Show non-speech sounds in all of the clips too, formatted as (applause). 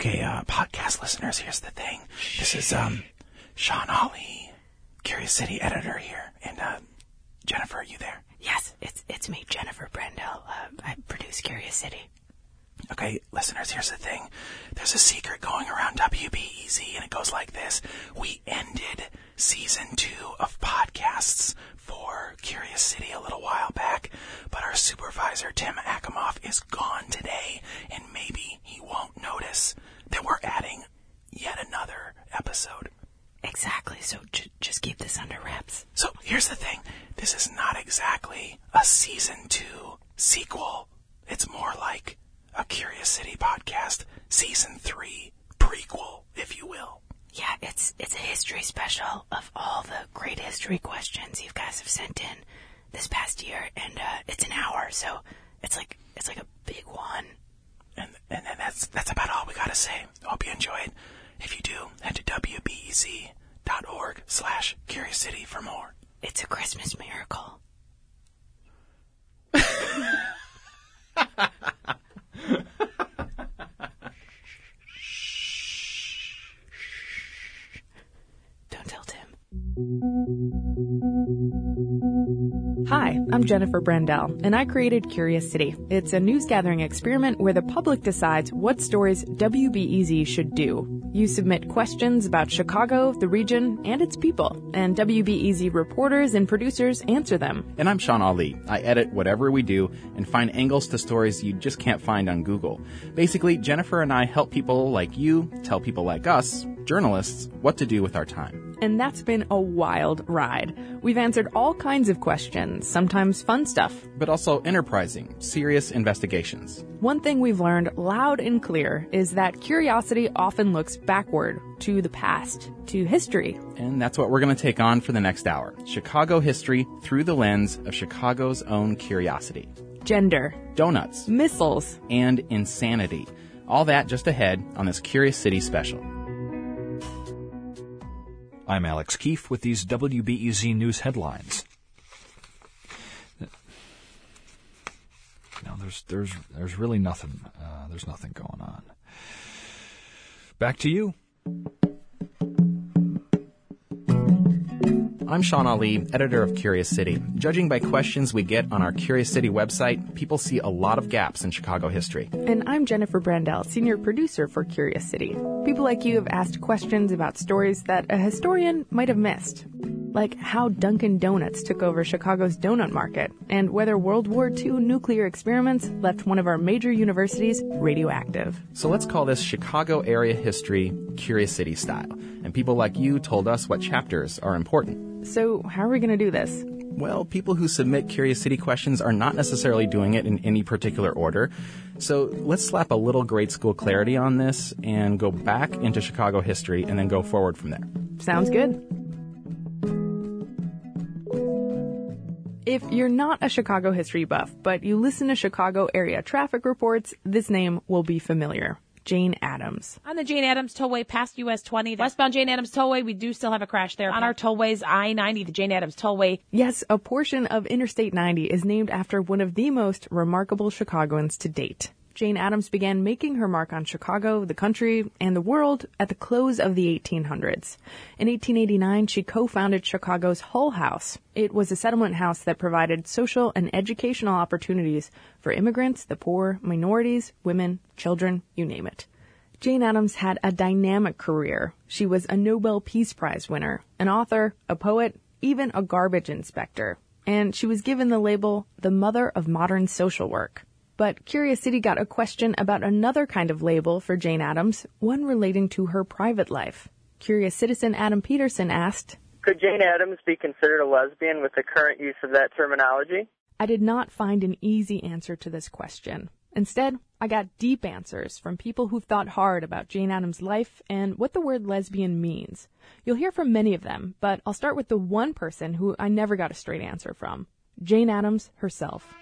Okay, uh, podcast listeners, here's the thing. This is, um, Shawn Allee, Curious City editor here. And, uh, Jennifer, are you there? Yes, it's it's me, Jennifer Brandel. Uh, I produce Curious City. Okay, listeners, here's the thing. There's a secret going around WBEZ, and it goes like this. We ended season two of podcasts for Curious City a little while back, but our supervisor, Tim Akimoff, is gone today, and maybe he won't notice that we're adding yet another episode. Exactly. So j- just keep this under wraps. So here's the thing. This is not exactly a season two sequel. It's more like a Curious City podcast season three prequel, if you will. Yeah, it's it's a history special of all the great history questions you guys have sent in this past year, and uh, it's an hour, so it's like it's like a big one. And and then that's that's about all we gotta say. Hope you enjoyed. If you do, head to wbez.org slash Curious City for more. It's a Christmas miracle. (laughs) Don't tell Tim. Hi, I'm Jennifer Brandel, and I created Curious City. It's a news gathering experiment where the public decides what stories WBEZ should do. You submit questions about Chicago, the region, and its people, and WBEZ reporters and producers answer them. And I'm Shawn Allee. I edit whatever we do and find angles to stories you just can't find on Google. Basically, Jennifer and I help people like you tell people like us, journalists, what to do with our time. And that's been a wild ride. We've answered all kinds of questions, sometimes fun stuff. But also enterprising, serious investigations. One thing we've learned loud and clear is that curiosity often looks backward, to the past, to history. And that's what we're going to take on for the next hour. Chicago history through the lens of Chicago's own curiosity. Gender, Donuts. missiles, and insanity. All that just ahead on this Curious City special. I'm Alex Keefe with these WBEZ News headlines. No, there's there's there's really nothing. Uh, there's nothing going on. Back to you. I'm Shawn Allee, editor of Curious City. Judging by questions we get on our Curious City website, people see a lot of gaps in Chicago history. And I'm Jennifer Brandel, senior producer for Curious City. People like you have asked questions about stories that a historian might have missed. Like how Dunkin' Donuts took over Chicago's donut market, and whether World War II nuclear experiments left one of our major universities radioactive. So let's call this Chicago area history Curious City style. And people like you told us what chapters are important. So, how are we going to do this? Well, people who submit Curious City questions are not necessarily doing it in any particular order. So let's slap a little grade school clarity on this and go back into Chicago history and then go forward from there. Sounds good. If you're not a Chicago history buff, but you listen to Chicago area traffic reports, this name will be familiar. Jane Addams. On the Jane Addams Tollway past US 20, westbound Jane Addams Tollway, we do still have a crash there. On our tollways, I-90, the Jane Addams Tollway. Yes, a portion of Interstate 90 is named after one of the most remarkable Chicagoans to date. Jane Addams began making her mark on Chicago, the country, and the world at the close of the 1800s. In 1889, she co-founded Chicago's Hull House. It was a settlement house that provided social and educational opportunities for immigrants, the poor, minorities, women, children, you name it. Jane Addams had a dynamic career. She was a Nobel Peace Prize winner, an author, a poet, even a garbage inspector. And she was given the label the mother of modern social work. But Curious City got a question about another kind of label for Jane Addams, one relating to her private life. Curious citizen Adam Peterson asked, Could Jane Addams be considered a lesbian with the current use of that terminology? I did not find an easy answer to this question. Instead, I got deep answers from people who've thought hard about Jane Addams' life and what the word lesbian means. You'll hear from many of them, but I'll start with the one person who I never got a straight answer from Jane Addams herself.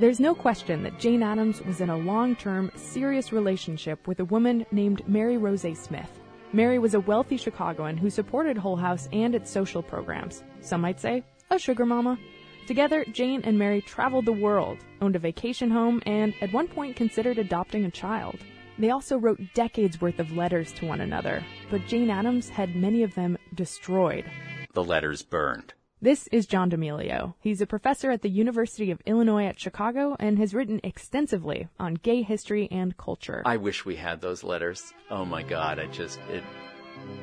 There's no question that Jane Addams was in a long term, serious relationship with a woman named Mary Rozet Smith. Mary was a wealthy Chicagoan who supported Hull House and its social programs. Some might say, a sugar mama. Together, Jane and Mary traveled the world, owned a vacation home, and at one point considered adopting a child. They also wrote decades worth of letters to one another, but Jane Addams had many of them destroyed. The letters burned. This is John D'Emilio. He's a professor at the University of Illinois at Chicago and has written extensively on gay history and culture. I wish we had those letters. Oh my god, I just it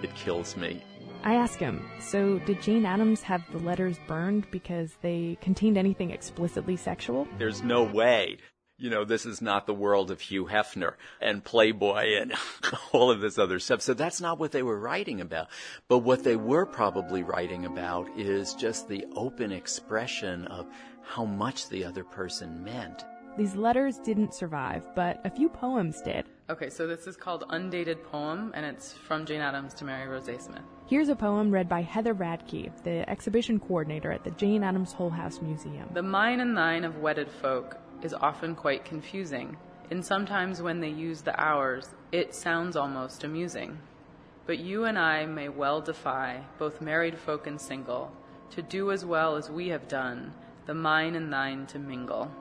it kills me. I ask him, so did Jane Addams have the letters burned because they contained anything explicitly sexual? There's no way. You know, this is not the world of Hugh Hefner and Playboy and (laughs) all of this other stuff. So that's not what they were writing about. But what they were probably writing about is just the open expression of how much the other person meant. These letters didn't survive, but a few poems did. Okay, so this is called Undated Poem, and it's from Jane Addams to Mary Rozet Smith. Here's a poem read by Heather Radke, the exhibition coordinator at the Jane Addams Hull House Museum. The mine and thine of wedded folk is often quite confusing, and sometimes when they use the hours, it sounds almost amusing. But you and I may well defy, both married folk and single, to do as well as we have done, the mine and thine to mingle.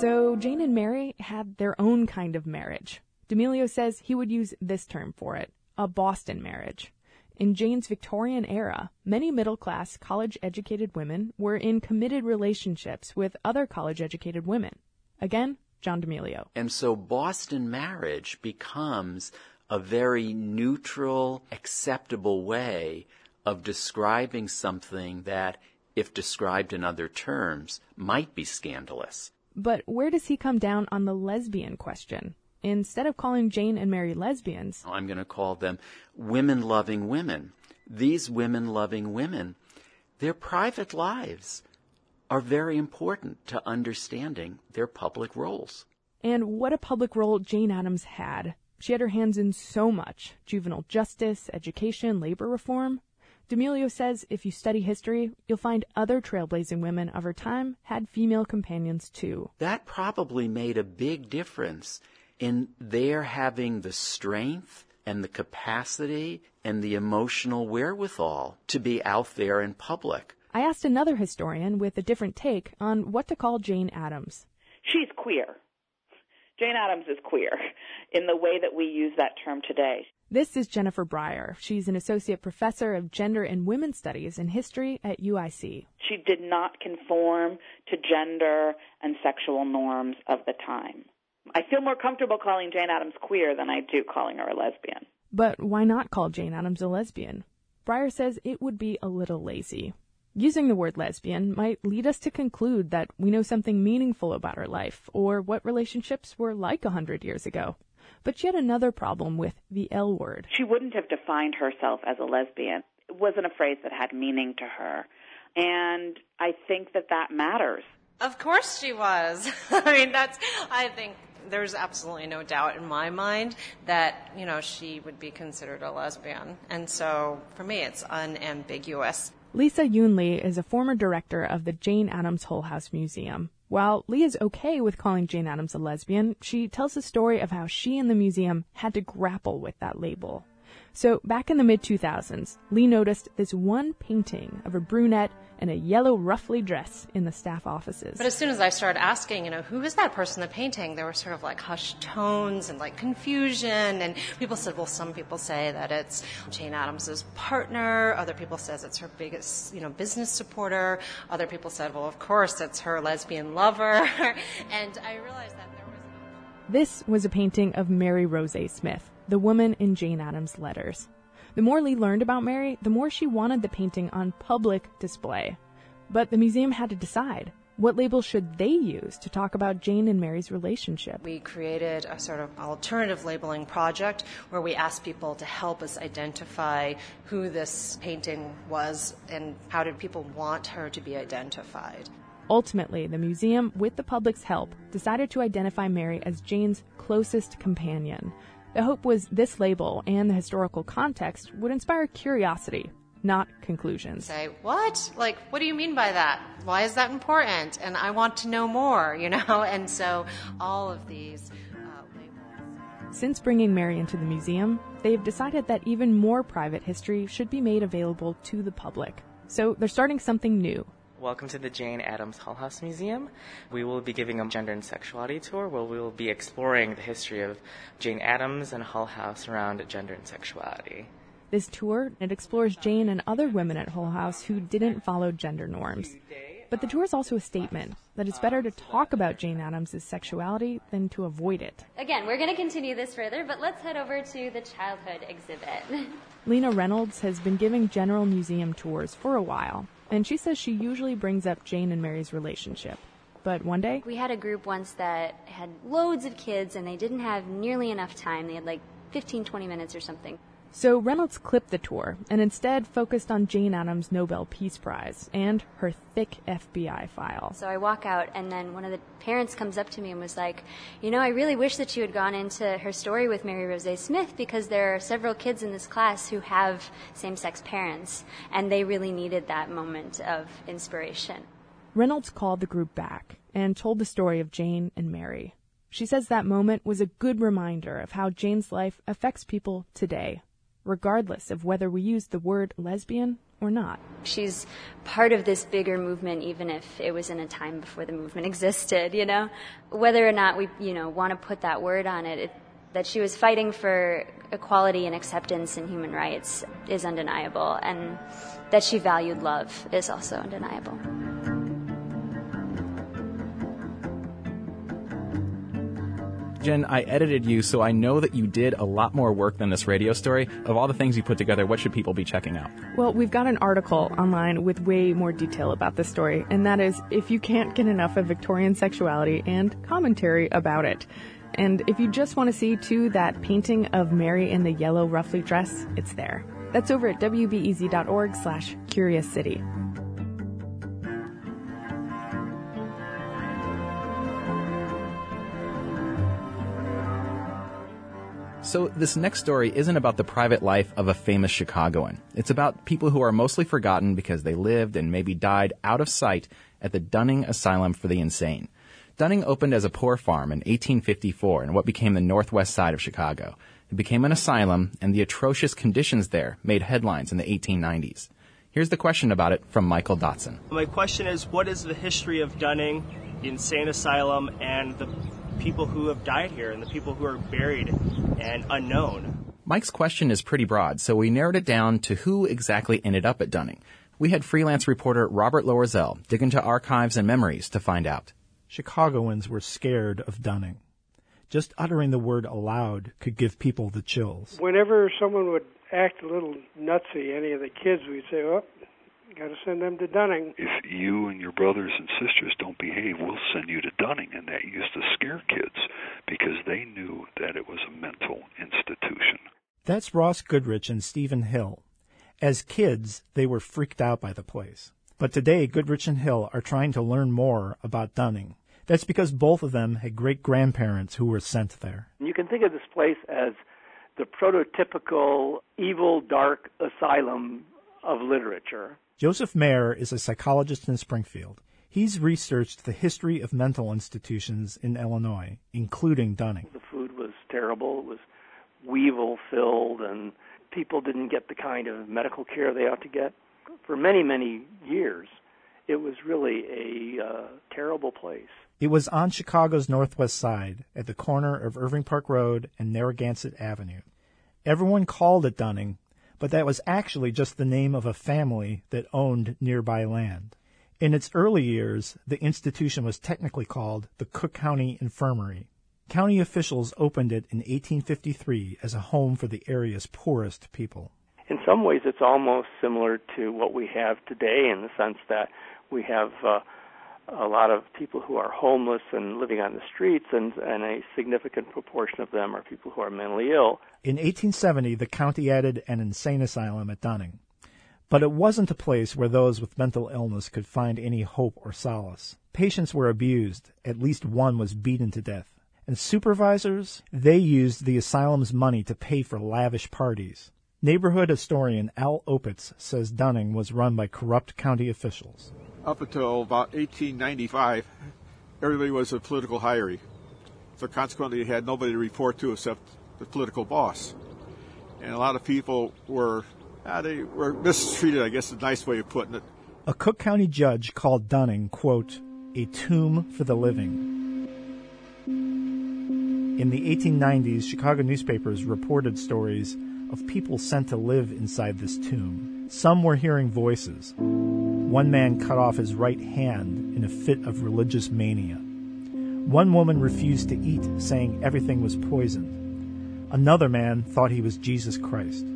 So Jane and Mary had their own kind of marriage. D'Emilio says he would use this term for it, a Boston marriage. In Jane's Victorian era, many middle class, college educated women were in committed relationships with other college educated women. Again, John D'Emilio. And so Boston marriage becomes a very neutral, acceptable way of describing something that, if described in other terms, might be scandalous. But where does he come down on the lesbian question? Instead of calling Jane and Mary lesbians, I'm going to call them women loving women. These women loving women, their private lives are very important to understanding their public roles. And what a public role Jane Addams had. She had her hands in so much juvenile justice, education, labor reform. D'Emilio says if you study history, you'll find other trailblazing women of her time had female companions too. That probably made a big difference in their having the strength and the capacity and the emotional wherewithal to be out there in public. I asked another historian with a different take on what to call Jane Addams. She's queer. Jane Addams is queer in the way that we use that term today. This is Jennifer Brier. She's an associate professor of gender and women's studies and history at UIC. She did not conform to gender and sexual norms of the time. I feel more comfortable calling Jane Addams queer than I do calling her a lesbian. But why not call Jane Addams a lesbian? Brier says it would be a little lazy. Using the word lesbian might lead us to conclude that we know something meaningful about her life or what relationships were like a hundred years ago. But she had another problem with the L word. She wouldn't have defined herself as a lesbian. It wasn't a phrase that had meaning to her. And I think that that matters. Of course she was. (laughs) I mean, that's, I think there's absolutely no doubt in my mind that, you know, she would be considered a lesbian. And so for me, it's unambiguous. Lisa Yun Lee is a former director of the Jane Addams Hull House Museum. While Lee is okay with calling Jane Addams a lesbian, she tells the story of how she and the museum had to grapple with that label. So back in the mid 2000s, Lee noticed this one painting of a brunette in a yellow ruffly dress in the staff offices. But as soon as I started asking, you know, who is that person in the painting, there were sort of like hushed tones and like confusion. And people said, well, some people say that it's Jane Addams's partner. Other people says it's her biggest, you know, business supporter. Other people said, well, of course, it's her lesbian lover. (laughs) and I realized that there was. This was a painting of Mary Rozet Smith, the woman in Jane Addams' letters. The more Lee learned about Mary, the more she wanted the painting on public display. But the museum had to decide what label should they use to talk about Jane and Mary's relationship? We created a sort of alternative labeling project where we asked people to help us identify who this painting was and how did people want her to be identified. Ultimately, the museum, with the public's help, decided to identify Mary as Jane's closest companion. The hope was this label and the historical context would inspire curiosity, not conclusions. Say, what? Like, what do you mean by that? Why is that important? And I want to know more, (laughs) you know? And so all of these uh, labels. Since bringing Mary into the museum, they've decided that even more private history should be made available to the public. So they're starting something new Welcome to the Jane Addams Hull House Museum. We will be giving a gender and sexuality tour where we will be exploring the history of Jane Addams and Hull House around gender and sexuality. This tour, it explores Jane and other women at Hull House who didn't follow gender norms. But the tour is also a statement that it's better to talk about Jane Addams' sexuality than to avoid it. Again, we're going to continue this further, but let's head over to the childhood exhibit. (laughs) Lena Reynolds has been giving general museum tours for a while, and she says she usually brings up Jane and Mary's relationship. But one day, we had a group once that had loads of kids and they didn't have nearly enough time. They had like 15, 20 minutes or something. So Reynolds clipped the tour and instead focused on Jane Addams' Nobel Peace Prize and her thick FBI file. So I walk out, and then one of the parents comes up to me and was like, You know, I really wish that you had gone into her story with Mary Rozet Smith because there are several kids in this class who have same sex parents, and they really needed that moment of inspiration. Reynolds called the group back and told the story of Jane and Mary. She says that moment was a good reminder of how Jane's life affects people today regardless of whether we use the word lesbian or not. She's part of this bigger movement, even if it was in a time before the movement (laughs) existed, you know? Whether or not we, you know, want to put that word on it, it that she was fighting for equality and acceptance and human rights is undeniable, and that she valued love is also undeniable. Jen, I edited you, so I know that you did a lot more work than this radio story. Of all the things you put together, what should people be checking out? Well, we've got an article online with way more detail about this story, and that is if you can't get enough of Victorian sexuality and commentary about it. And if you just want to see, too, that painting of Mary in the yellow ruffly dress, it's there. That's over at wbez.org slash curious city. So, this next story isn't about the private life of a famous Chicagoan. It's about people who are mostly forgotten because they lived and maybe died out of sight at the Dunning Asylum for the Insane. Dunning opened as a poor farm in 1854 in what became the northwest side of Chicago. It became an asylum, and the atrocious conditions there made headlines in the 1890s. Here's the question about it from Michael Dotson. My question is what is the history of Dunning, the insane asylum, and the people who have died here and the people who are buried and unknown. Mike's question is pretty broad, so we narrowed it down to who exactly ended up at Dunning. We had freelance reporter Robert Loerzel dig into archives and memories to find out. Chicagoans were scared of Dunning. Just uttering the word aloud could give people the chills. Whenever someone would act a little nutsy, any of the kids, we'd say, oh, Got to send them to Dunning. If you and your brothers and sisters don't behave, we'll send you to Dunning. And that used to scare kids because they knew that it was a mental institution. That's Ross Goodrich and Stephen Hill. As kids, they were freaked out by the place. But today, Goodrich and Hill are trying to learn more about Dunning. That's because both of them had great grandparents who were sent there. You can think of this place as the prototypical evil, dark asylum of literature. Joseph Mayer is a psychologist in Springfield. He's researched the history of mental institutions in Illinois, including Dunning. The food was terrible. It was weevil filled, and people didn't get the kind of medical care they ought to get. For many, many years, it was really a uh, terrible place. It was on Chicago's northwest side, at the corner of Irving Park Road and Narragansett Avenue. Everyone called it Dunning but that was actually just the name of a family that owned nearby land. In its early years, the institution was technically called the Cook County Infirmary. County officials opened it in 1853 as a home for the area's poorest people. In some ways, it's almost similar to what we have today in the sense that we have uh, a lot of people who are homeless and living on the streets, and, and a significant proportion of them are people who are mentally ill. In 1870, the county added an insane asylum at Dunning. But it wasn't a place where those with mental illness could find any hope or solace. Patients were abused, at least one was beaten to death. And supervisors, they used the asylum's money to pay for lavish parties. Neighborhood historian Al Opitz says Dunning was run by corrupt county officials up until about 1895, everybody was a political hiree. So consequently, you had nobody to report to except the political boss. And a lot of people were, uh, they were mistreated, I guess is a nice way of putting it. A Cook County judge called Dunning, quote, a tomb for the living. In the 1890s, Chicago newspapers reported stories of people sent to live inside this tomb. Some were hearing voices. One man cut off his right hand in a fit of religious mania. One woman refused to eat, saying everything was poisoned. Another man thought he was Jesus Christ.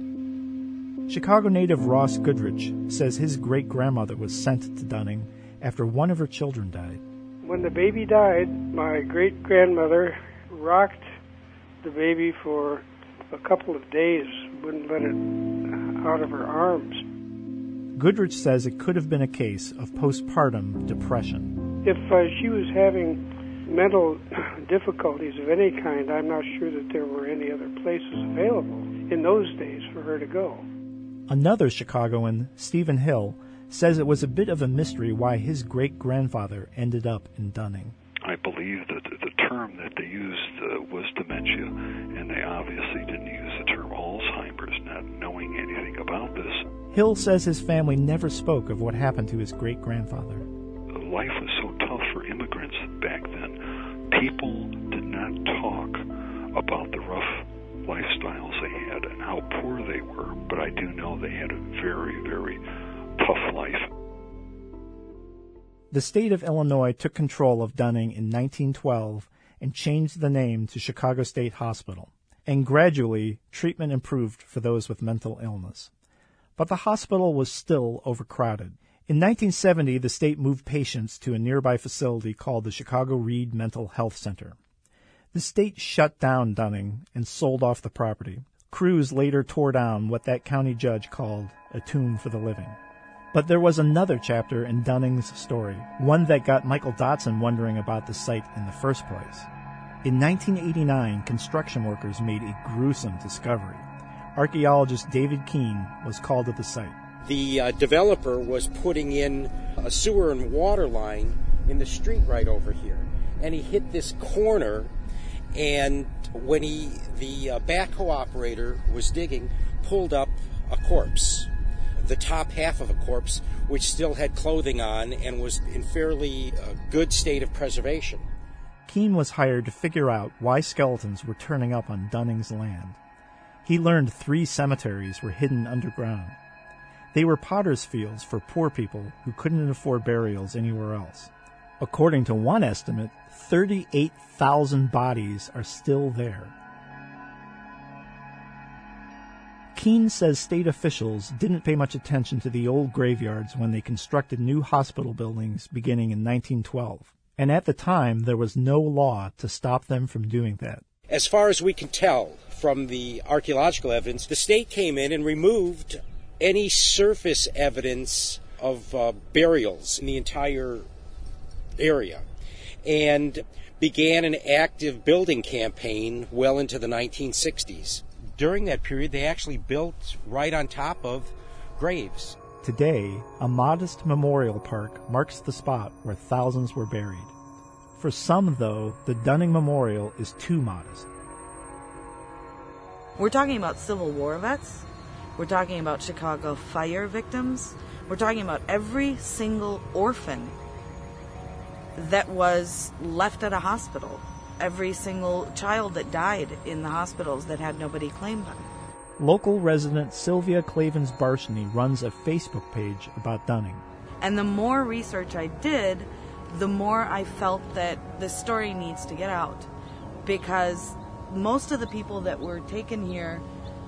Chicago native Ross Goodrich says his great grandmother was sent to Dunning after one of her children died. When the baby died, my great grandmother rocked the baby for a couple of days, wouldn't let it out of her arms. Goodrich says it could have been a case of postpartum depression. If uh, she was having mental (clears throat) difficulties of any kind, I'm not sure that there were any other places available in those days for her to go. Another Chicagoan, Stephen Hill, says it was a bit of a mystery why his great grandfather ended up in Dunning. I believe that the term that they used uh, was dementia, and they obviously didn't use the term Alzheimer's, not knowing anything about this. Hill says his family never spoke of what happened to his great grandfather. Life was so tough for immigrants back then. People did not talk about the rough lifestyles they had and how poor they were, but I do know they had a very, very tough life. The state of Illinois took control of Dunning in 1912 and changed the name to Chicago State Hospital, and gradually treatment improved for those with mental illness. But the hospital was still overcrowded. In 1970, the state moved patients to a nearby facility called the Chicago Read Mental Health Center. The state shut down Dunning and sold off the property. Crews later tore down what that county judge called a tomb for the living. But there was another chapter in Dunning's story, one that got Michael Dotson wondering about the site in the first place. In 1989, construction workers made a gruesome discovery. Archaeologist David Keene was called to the site. The uh, developer was putting in a sewer and water line in the street right over here, and he hit this corner. And when he, the uh, backhoe operator was digging, pulled up a corpse the top half of a corpse, which still had clothing on and was in fairly uh, good state of preservation. Keene was hired to figure out why skeletons were turning up on Dunning's land. He learned three cemeteries were hidden underground. They were potter's fields for poor people who couldn't afford burials anywhere else. According to one estimate, 38,000 bodies are still there. Keene says state officials didn't pay much attention to the old graveyards when they constructed new hospital buildings beginning in 1912. And at the time, there was no law to stop them from doing that. As far as we can tell from the archaeological evidence, the state came in and removed any surface evidence of uh, burials in the entire area and began an active building campaign well into the 1960s during that period, they actually built right on top of graves. Today, a modest memorial park marks the spot where thousands were buried. For some, though, the Dunning Memorial is too modest. We're talking about Civil War vets. We're talking about Chicago fire victims. We're talking about every single orphan that was left at a hospital every single child that died in the hospitals that had nobody claim them. Local resident Sylvia Clavens Barshney runs a Facebook page about Dunning. And the more research I did, the more I felt that the story needs to get out. Because most of the people that were taken here,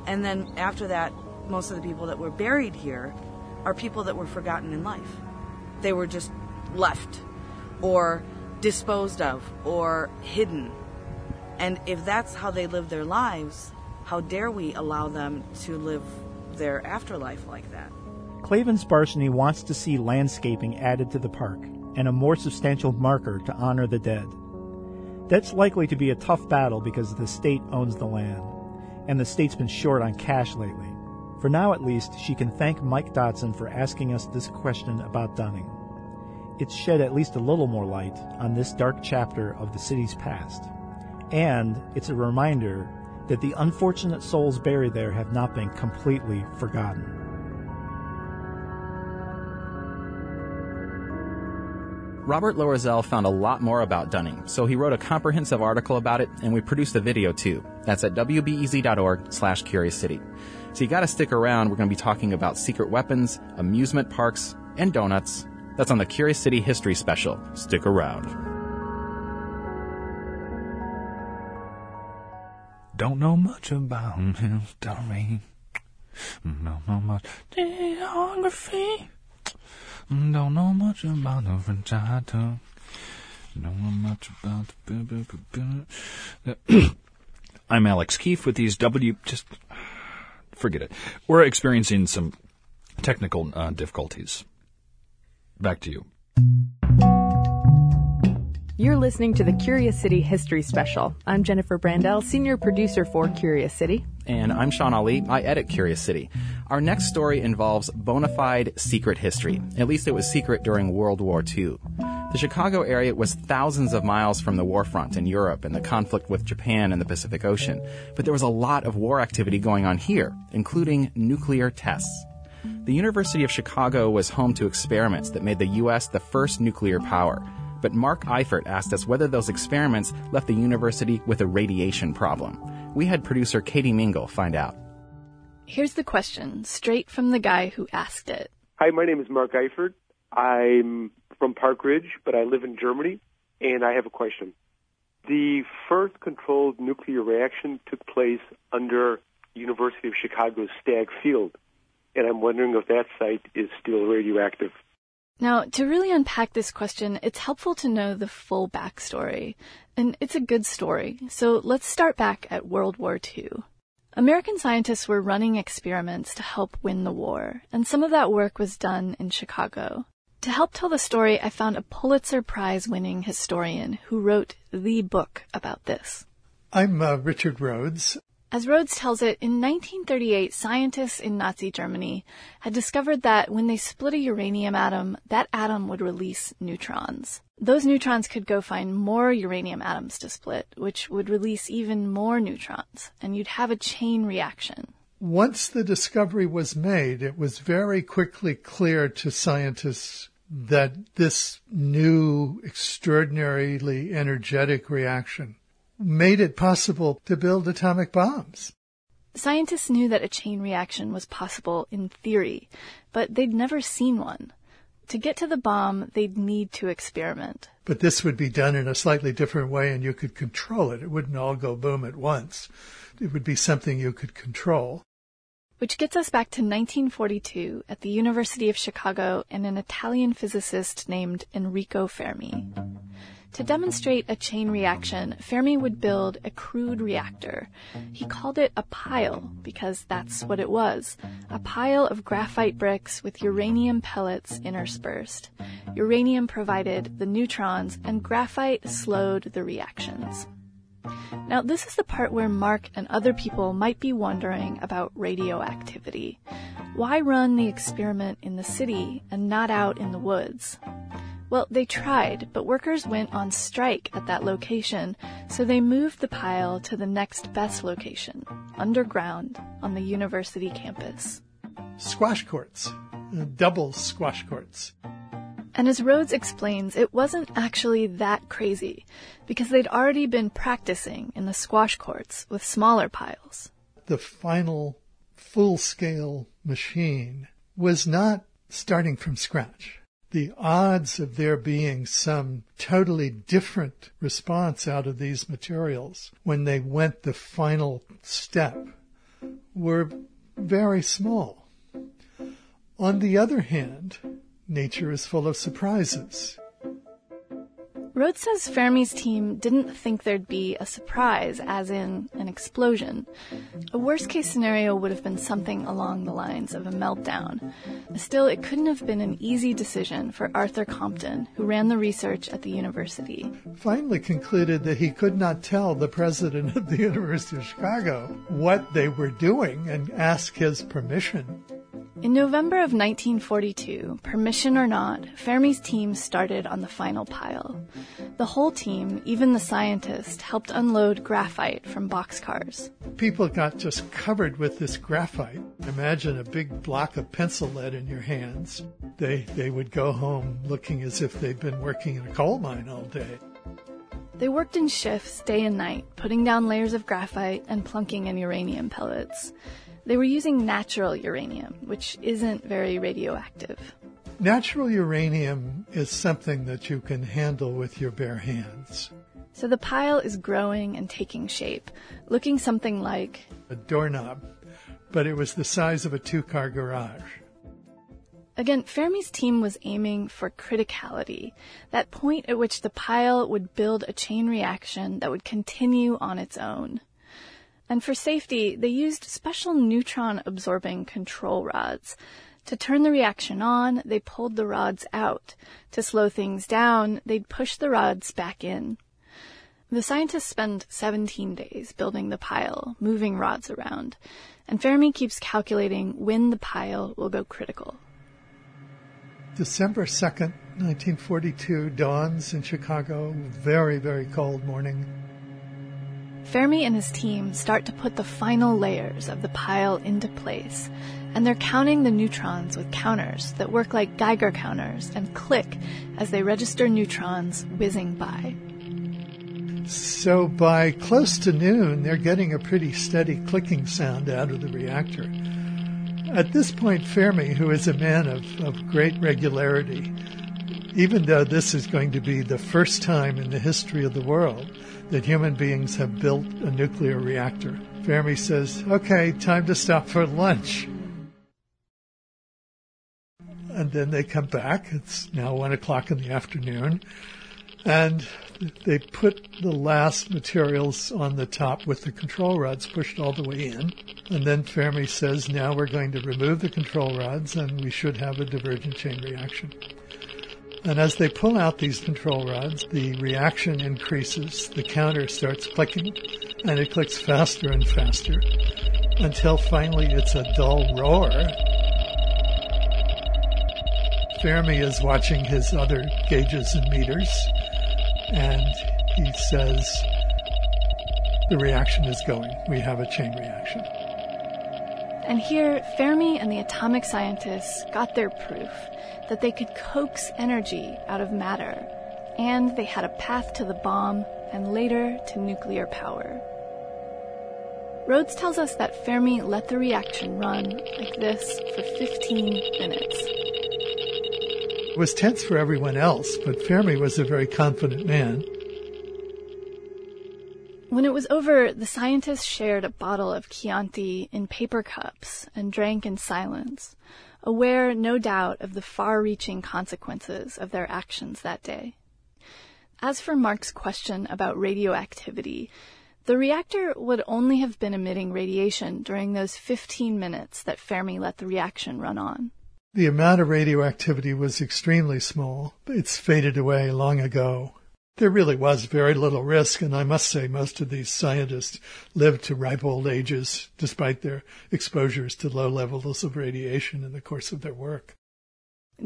and then after that, most of the people that were buried here, are people that were forgotten in life. They were just left. Or disposed of or hidden. And if that's how they live their lives, how dare we allow them to live their afterlife like that? Clavens Barshney wants to see landscaping added to the park and a more substantial marker to honor the dead. That's likely to be a tough battle because the state owns the land, and the state's been short on cash lately. For now, at least, she can thank Mike Dotson for asking us this question about Dunning it's shed at least a little more light on this dark chapter of the city's past. And it's a reminder that the unfortunate souls buried there have not been completely forgotten. Robert Loerzel found a lot more about Dunning, so he wrote a comprehensive article about it, and we produced a video too. That's at wbez.org slash curious city. So you gotta stick around. We're gonna be talking about secret weapons, amusement parks, and donuts. That's on the Curious City History Special. Stick around. Don't know much about history. Don't know much geography. Don't know much about the French I took. Don't know much about the. (coughs) I'm Alex Keefe with these W. Just forget it. We're experiencing some technical uh, difficulties. Back to you. You're listening to the Curious City History Special. I'm Jennifer Brandel, senior producer for Curious City. And I'm Shawn Allee. I edit Curious City. Our next story involves bona fide secret history. At least it was secret during World War II. The Chicago area was thousands of miles from the war front in Europe and the conflict with Japan in the Pacific Ocean. But there was a lot of war activity going on here, including nuclear tests. The University of Chicago was home to experiments that made the U.S. the first nuclear power. But Mark Eifert asked us whether those experiments left the university with a radiation problem. We had producer Katie Mingle find out. Here's the question, straight from the guy who asked it. Hi, my name is Mark Eifert. I'm from Park Ridge, but I live in Germany, and I have a question. The first controlled nuclear reaction took place under University of Chicago's Stagg Field, and I'm wondering if that site is still radioactive. Now, to really unpack this question, it's helpful to know the full backstory. And it's a good story, so let's start back at World War II. American scientists were running experiments to help win the war, and some of that work was done in Chicago. To help tell the story, I found a Pulitzer Prize winning historian who wrote the book about this. I'm uh, Richard Rhodes. As Rhodes tells it, in 1938, scientists in Nazi Germany had discovered that when they split a uranium atom, that atom would release neutrons. Those neutrons could go find more uranium atoms to split, which would release even more neutrons, and you'd have a chain reaction. Once the discovery was made, it was very quickly clear to scientists that this new, extraordinarily energetic reaction made it possible to build atomic bombs. Scientists knew that a chain reaction was possible in theory, but they'd never seen one. To get to the bomb, they'd need to experiment. But this would be done in a slightly different way and you could control it. It wouldn't all go boom at once. It would be something you could control. Which gets us back to 1942 at the University of Chicago and an Italian physicist named Enrico Fermi. To demonstrate a chain reaction, Fermi would build a crude reactor. He called it a pile because that's what it was a pile of graphite bricks with uranium pellets interspersed. Uranium provided the neutrons, and graphite slowed the reactions. Now, this is the part where Mark and other people might be wondering about radioactivity. Why run the experiment in the city and not out in the woods? Well, they tried, but workers went on strike at that location, so they moved the pile to the next best location, underground on the university campus. Squash courts, double squash courts. And as Rhodes explains, it wasn't actually that crazy, because they'd already been practicing in the squash courts with smaller piles. The final full scale machine was not starting from scratch the odds of there being some totally different response out of these materials when they went the final step were very small. On the other hand, nature is full of surprises. Rhodes says Fermi's team didn't think there'd be a surprise, as in an explosion. A worst case scenario would have been something along the lines of a meltdown. Still, it couldn't have been an easy decision for Arthur Compton, who ran the research at the university. Finally concluded that he could not tell the president of the University of Chicago what they were doing and ask his permission. In November of 1942, permission or not, Fermi's team started on the final pile. The whole team, even the scientist, helped unload graphite from boxcars. People got just covered with this graphite. Imagine a big block of pencil lead in your hands. They, they would go home looking as if they'd been working in a coal mine all day. They worked in shifts day and night, putting down layers of graphite and plunking in uranium pellets. They were using natural uranium, which isn't very radioactive. Natural uranium is something that you can handle with your bare hands. So the pile is growing and taking shape, looking something like a doorknob, but it was the size of a two car garage. Again, Fermi's team was aiming for criticality, that point at which the pile would build a chain reaction that would continue on its own. And for safety, they used special neutron absorbing control rods. To turn the reaction on, they pulled the rods out. To slow things down, they'd push the rods back in. The scientists spend 17 days building the pile, moving rods around, and Fermi keeps calculating when the pile will go critical. December 2nd, 1942 dawns in Chicago, very, very cold morning. Fermi and his team start to put the final layers of the pile into place, and they're counting the neutrons with counters that work like Geiger counters and click as they register neutrons whizzing by. So by close to noon, they're getting a pretty steady clicking sound out of the reactor. At this point, Fermi, who is a man of, of great regularity, even though this is going to be the first time in the history of the world that human beings have built a nuclear reactor. Fermi says, okay, time to stop for lunch. And then they come back. It's now one o'clock in the afternoon. And they put the last materials on the top with the control rods pushed all the way in. And then Fermi says, now we're going to remove the control rods and we should have a divergent chain reaction. And as they pull out these control rods, the reaction increases, the counter starts clicking, and it clicks faster and faster until finally it's a dull roar. Fermi is watching his other gauges and meters, and he says, the reaction is going. We have a chain reaction. And here, Fermi and the atomic scientists got their proof that they could coax energy out of matter, and they had a path to the bomb and later to nuclear power. Rhodes tells us that Fermi let the reaction run like this for 15 minutes. It was tense for everyone else, but Fermi was a very confident man. When it was over, the scientists shared a bottle of Chianti in paper cups and drank in silence, aware, no doubt, of the far reaching consequences of their actions that day. As for Mark's question about radioactivity, the reactor would only have been emitting radiation during those 15 minutes that Fermi let the reaction run on. The amount of radioactivity was extremely small. It's faded away long ago. There really was very little risk, and I must say most of these scientists lived to ripe old ages despite their exposures to low levels of radiation in the course of their work.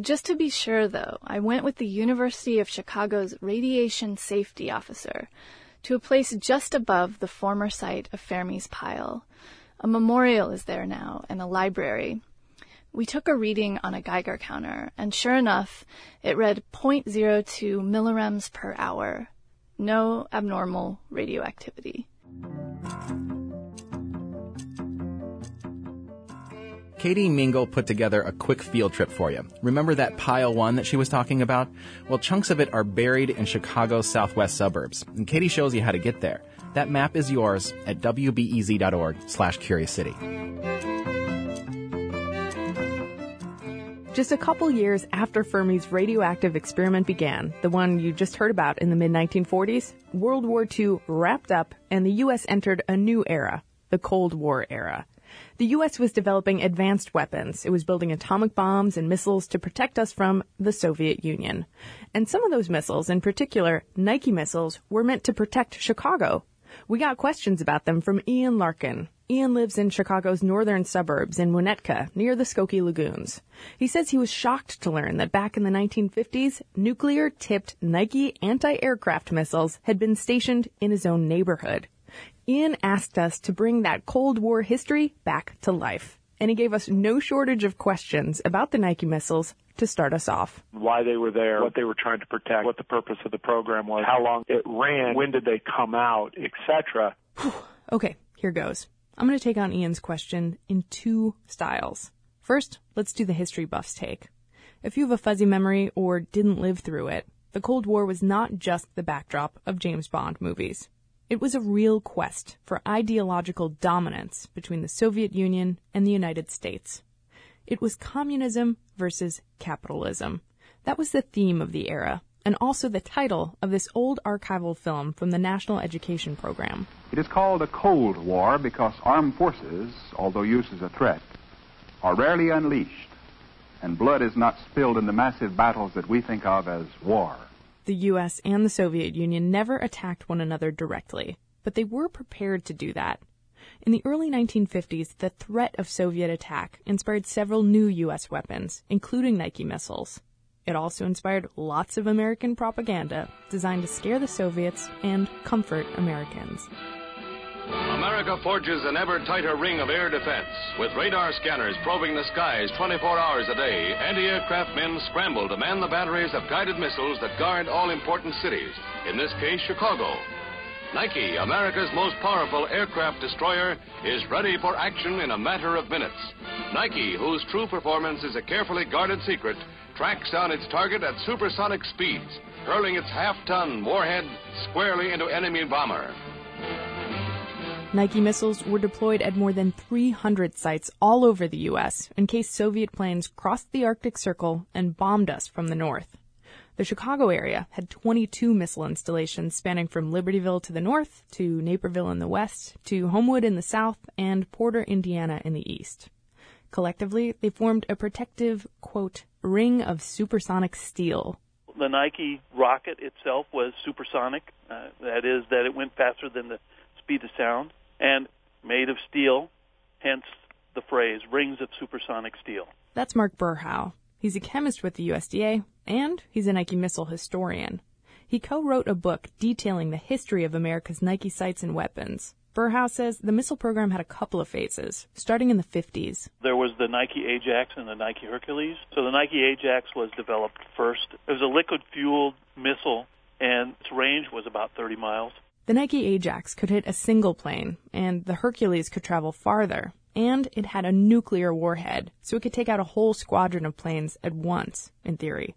Just to be sure, though, I went with the University of Chicago's radiation safety officer to a place just above the former site of Fermi's pile. A memorial is there now and a library. We took a reading on a Geiger counter, and sure enough, it read 0.02 millirems per hour. No abnormal radioactivity. Katie Mingle put together a quick field trip for you. Remember that pile one that she was talking about? Well, chunks of it are buried in Chicago's southwest suburbs, and Katie shows you how to get there. That map is yours at wbez.org slash curious Just a couple years after Fermi's radioactive experiment began, the one you just heard about in the mid 1940s, World War II wrapped up and the U.S. entered a new era, the Cold War era. The U.S. was developing advanced weapons. It was building atomic bombs and missiles to protect us from the Soviet Union. And some of those missiles, in particular, Nike missiles, were meant to protect Chicago. We got questions about them from Ian Larkin. Ian lives in Chicago's northern suburbs in Winnetka, near the Skokie Lagoons. He says he was shocked to learn that back in the 1950s, nuclear tipped Nike anti aircraft missiles had been stationed in his own neighborhood. Ian asked us to bring that Cold War history back to life. And he gave us no shortage of questions about the Nike missiles to start us off. Why they were there, what they were trying to protect, what the purpose of the program was, how long it ran, when did they come out, etc. Okay, here goes. I'm going to take on Ian's question in two styles. First, let's do the history buff's take. If you have a fuzzy memory or didn't live through it, the Cold War was not just the backdrop of James Bond movies. It was a real quest for ideological dominance between the Soviet Union and the United States. It was communism versus capitalism. That was the theme of the era, and also the title of this old archival film from the National Education Program. It is called a Cold War because armed forces, although used as a threat, are rarely unleashed, and blood is not spilled in the massive battles that we think of as war. The US and the Soviet Union never attacked one another directly, but they were prepared to do that. In the early 1950s, the threat of Soviet attack inspired several new US weapons, including Nike missiles. It also inspired lots of American propaganda designed to scare the Soviets and comfort Americans. America forges an ever tighter ring of air defense. With radar scanners probing the skies 24 hours a day, anti aircraft men scramble to man the batteries of guided missiles that guard all important cities, in this case, Chicago. Nike, America's most powerful aircraft destroyer, is ready for action in a matter of minutes. Nike, whose true performance is a carefully guarded secret, tracks down its target at supersonic speeds, hurling its half ton warhead squarely into enemy bomber. Nike missiles were deployed at more than 300 sites all over the U.S. in case Soviet planes crossed the Arctic Circle and bombed us from the north. The Chicago area had 22 missile installations spanning from Libertyville to the north, to Naperville in the west, to Homewood in the south, and Porter, Indiana in the east. Collectively, they formed a protective, quote, ring of supersonic steel. The Nike rocket itself was supersonic. Uh, that is, that it went faster than the speed of sound and made of steel, hence the phrase rings of supersonic steel. That's Mark Berhow. He's a chemist with the USDA, and he's a Nike missile historian. He co-wrote a book detailing the history of America's Nike sites and weapons. Berhow says the missile program had a couple of phases, starting in the 50s. There was the Nike Ajax and the Nike Hercules. So the Nike Ajax was developed first. It was a liquid-fueled missile, and its range was about 30 miles. The Nike Ajax could hit a single plane, and the Hercules could travel farther. And it had a nuclear warhead, so it could take out a whole squadron of planes at once, in theory.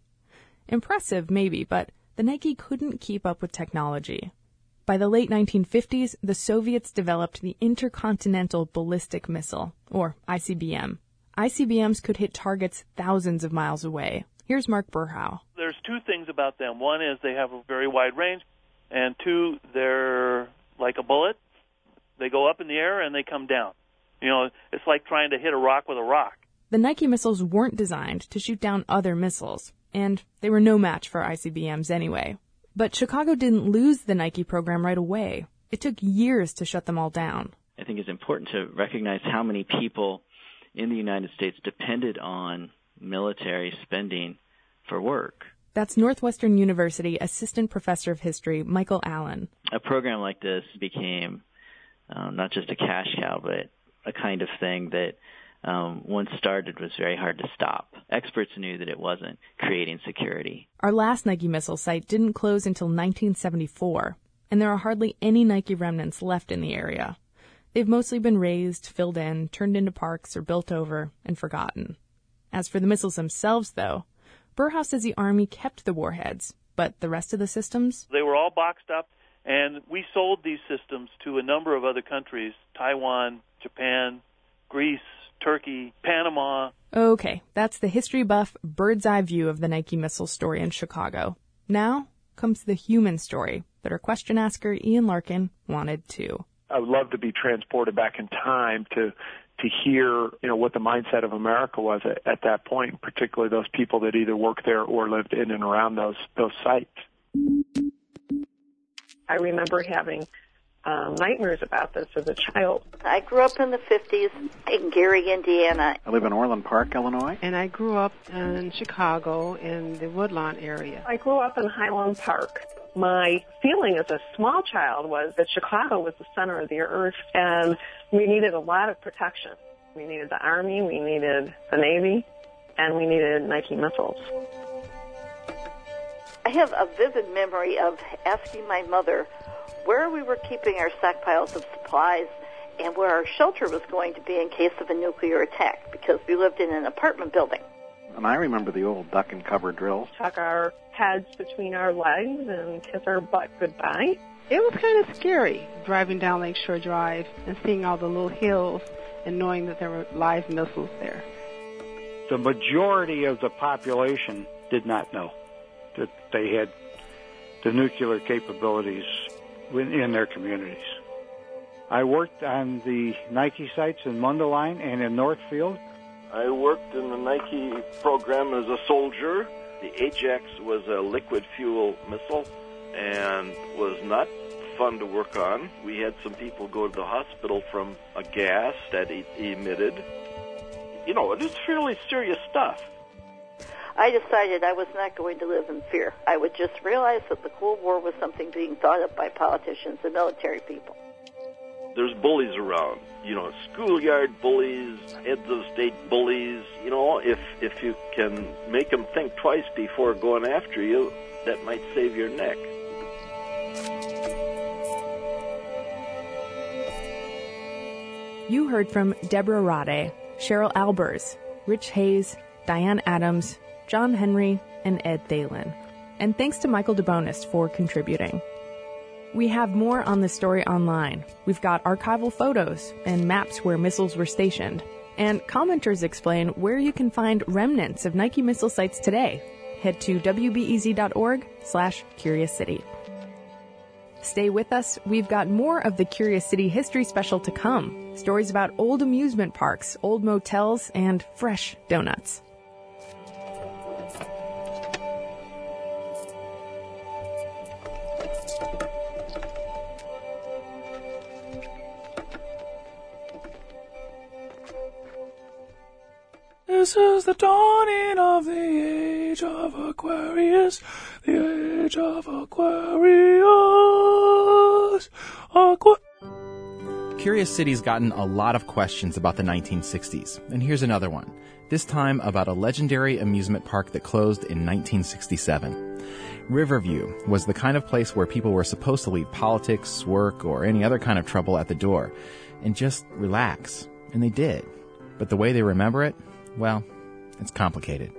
Impressive, maybe, but the Nike couldn't keep up with technology. By the late 1950s, the Soviets developed the Intercontinental Ballistic Missile, or ICBM. ICBMs could hit targets thousands of miles away. Here's Mark Berhow. There's two things about them. One is they have a very wide range, and two, they're like a bullet. They go up in the air and they come down. You know, it's like trying to hit a rock with a rock. The Nike missiles weren't designed to shoot down other missiles, and they were no match for ICBMs anyway. But Chicago didn't lose the Nike program right away. It took years to shut them all down. I think it's important to recognize how many people in the United States depended on military spending for work. That's Northwestern University Assistant Professor of History Michael Allen. A program like this became um, not just a cash cow, but a kind of thing that um, once started was very hard to stop. Experts knew that it wasn't creating security. Our last Nike missile site didn't close until 1974, and there are hardly any Nike remnants left in the area. They've mostly been razed, filled in, turned into parks, or built over and forgotten. As for the missiles themselves, though, Berhow says the Army kept the warheads, but the rest of the systems? They were all boxed up, and we sold these systems to a number of other countries Taiwan, Japan, Greece, Turkey, Panama. Okay, that's the history buff, bird's eye view of the Nike missile story in Chicago. Now comes the human story that our question asker Ian Larkin wanted too. I would love to be transported back in time to to hear, you know, what the mindset of America was at, at that point, particularly those people that either worked there or lived in and around those those sites. I remember having um, nightmares about this as a child. I grew up in the 50s in Gary, Indiana. I live in Orland Park, Illinois. And I grew up in Chicago in the Woodlawn area. I grew up in Highland Park. My feeling as a small child was that Chicago was the center of the earth and we needed a lot of protection. We needed the Army, we needed the Navy, and we needed Nike missiles. I have a vivid memory of asking my mother where we were keeping our stockpiles of supplies and where our shelter was going to be in case of a nuclear attack because we lived in an apartment building. And I remember the old duck and cover drills. Tuck our heads between our legs and kiss our butt goodbye. It was kind of scary driving down Lakeshore Drive and seeing all the little hills and knowing that there were live missiles there. The majority of the population did not know that they had the nuclear capabilities in their communities. I worked on the Nike sites in Mundelein and in Northfield. I worked in the Nike program as a soldier. The Ajax was a liquid fuel missile and was not fun to work on. We had some people go to the hospital from a gas that it emitted. You know, it is fairly serious stuff. I decided I was not going to live in fear. I would just realize that the Cold War was something being thought of by politicians and military people. There's bullies around, you know, schoolyard bullies, heads of state bullies. You know, if if you can make them think twice before going after you, that might save your neck. You heard from Deborah Rade, Cheryl Albers, Rich Hayes, Diane Adams, John Henry, and Ed Thalen. And thanks to Michael DeBonis for contributing. We have more on this story online. We've got archival photos and maps where missiles were stationed. And commenters explain where you can find remnants of Nike missile sites today. Head to wbez.org slash curious city. Stay with us. We've got more of the Curious City History Special to come. Stories about old amusement parks, old motels, and fresh donuts. This is the dawning of the age of Aquarius, the age of Aquarius. Aqua- Curious City's gotten a lot of questions about the 1960s, and here's another one. This time about a legendary amusement park that closed in 1967. Riverview was the kind of place where people were supposed to leave politics, work, or any other kind of trouble at the door and just relax. And they did. But the way they remember it, well, it's complicated.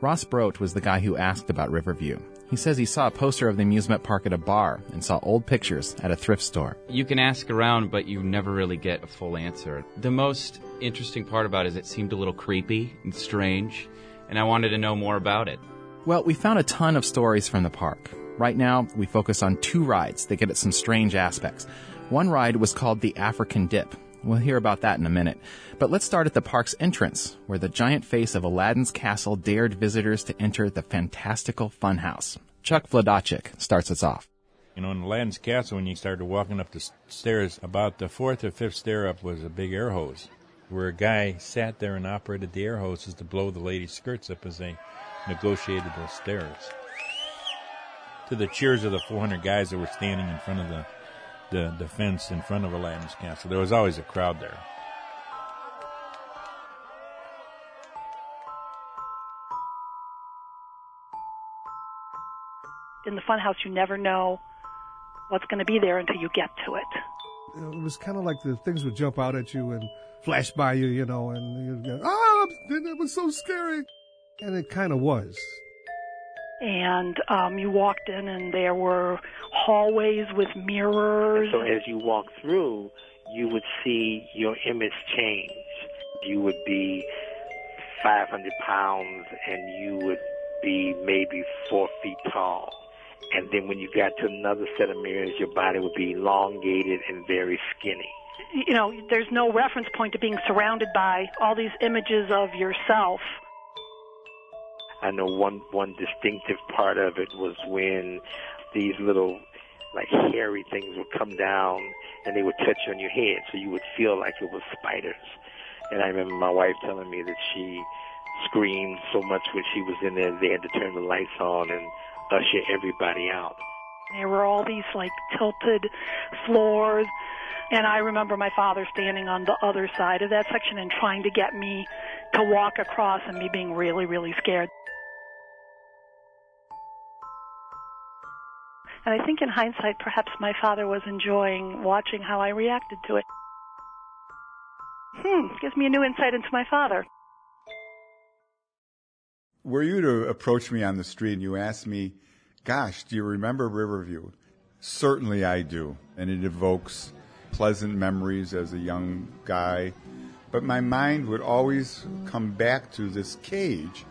Ross Brote was the guy who asked about Riverview. He says he saw a poster of the amusement park at a bar and saw old pictures at a thrift store. You can ask around, but you never really get a full answer. The most interesting part about it is it seemed a little creepy and strange, and I wanted to know more about it. Well, we found a ton of stories from the park. Right now, we focus on two rides that get at some strange aspects. One ride was called the African Dip. We'll hear about that in a minute. But let's start at the park's entrance, where the giant face of Aladdin's castle dared visitors to enter the fantastical funhouse. Chuck Vladachik starts us off. You know, in Aladdin's castle, when you started walking up the stairs, about the fourth or fifth stair up was a big air hose, where a guy sat there and operated the air hoses to blow the ladies' skirts up as they negotiated those stairs. To the cheers of the 400 guys that were standing in front of the, the, the fence in front of Aladdin's castle, there was always a crowd there. in the funhouse, you never know what's going to be there until you get to it. It was kind of like the things would jump out at you and flash by you, you know, and you'd go, ah, it was so scary. And it kind of was. And um, you walked in, and there were hallways with mirrors. So as you walk through, you would see your image change. You would be 500 pounds, and you would be maybe four feet tall and then when you got to another set of mirrors, your body would be elongated and very skinny. You know, there's no reference point to being surrounded by all these images of yourself. I know one one distinctive part of it was when these little like hairy things would come down and they would touch on your head, so you would feel like it was spiders. And I remember my wife telling me that she screamed so much when she was in there, they had to turn the lights on and usher everybody out. There were all these like tilted floors. And I remember my father standing on the other side of that section and trying to get me to walk across and me being really, really scared. And I think in hindsight, perhaps my father was enjoying watching how I reacted to it. Hmm, gives me a new insight into my father. Were you to approach me on the street and you ask me, Gosh, do you remember Riverview? Certainly I do. And it evokes pleasant memories as a young guy. But my mind would always come back to this cage.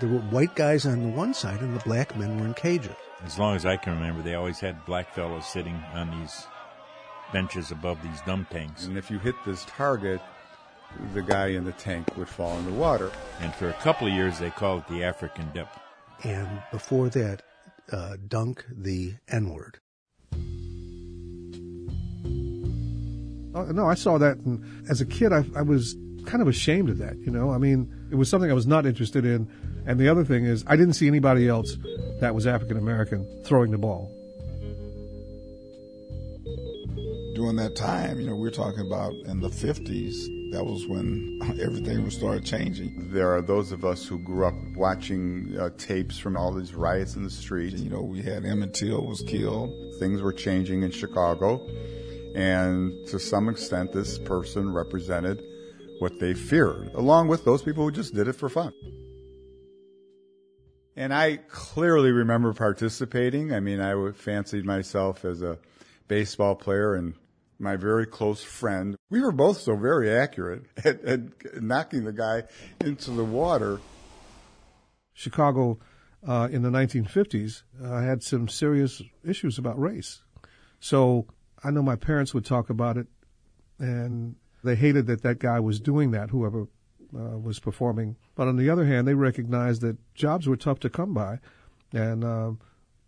There were white guys on the one side and the black men were in cages. As long as I can remember, they always had black fellows sitting on these benches above these dump tanks. And if you hit this target, the guy in the tank would fall in the water. And for a couple of years, they called it the African dip. And before that, uh, dunk the N word. Oh, no, I saw that, and as a kid, I, I was kind of ashamed of that. You know, I mean, it was something I was not interested in. And the other thing is, I didn't see anybody else that was African American throwing the ball. During that time, you know, we're talking about in the 50s, that was when (laughs) everything was started changing. There are those of us who grew up watching uh, tapes from all these riots in the streets. You know, we had Emmett Till was killed. Things were changing in Chicago. And to some extent, this person represented what they feared, along with those people who just did it for fun. And I clearly remember participating. I mean, I fancied myself as a baseball player and my very close friend. We were both so very accurate (laughs) at, at knocking the guy into the water. Chicago uh, in the 1950s uh, had some serious issues about race. So I know my parents would talk about it, and they hated that that guy was doing that, whoever uh, was performing. But on the other hand, they recognized that jobs were tough to come by, and uh,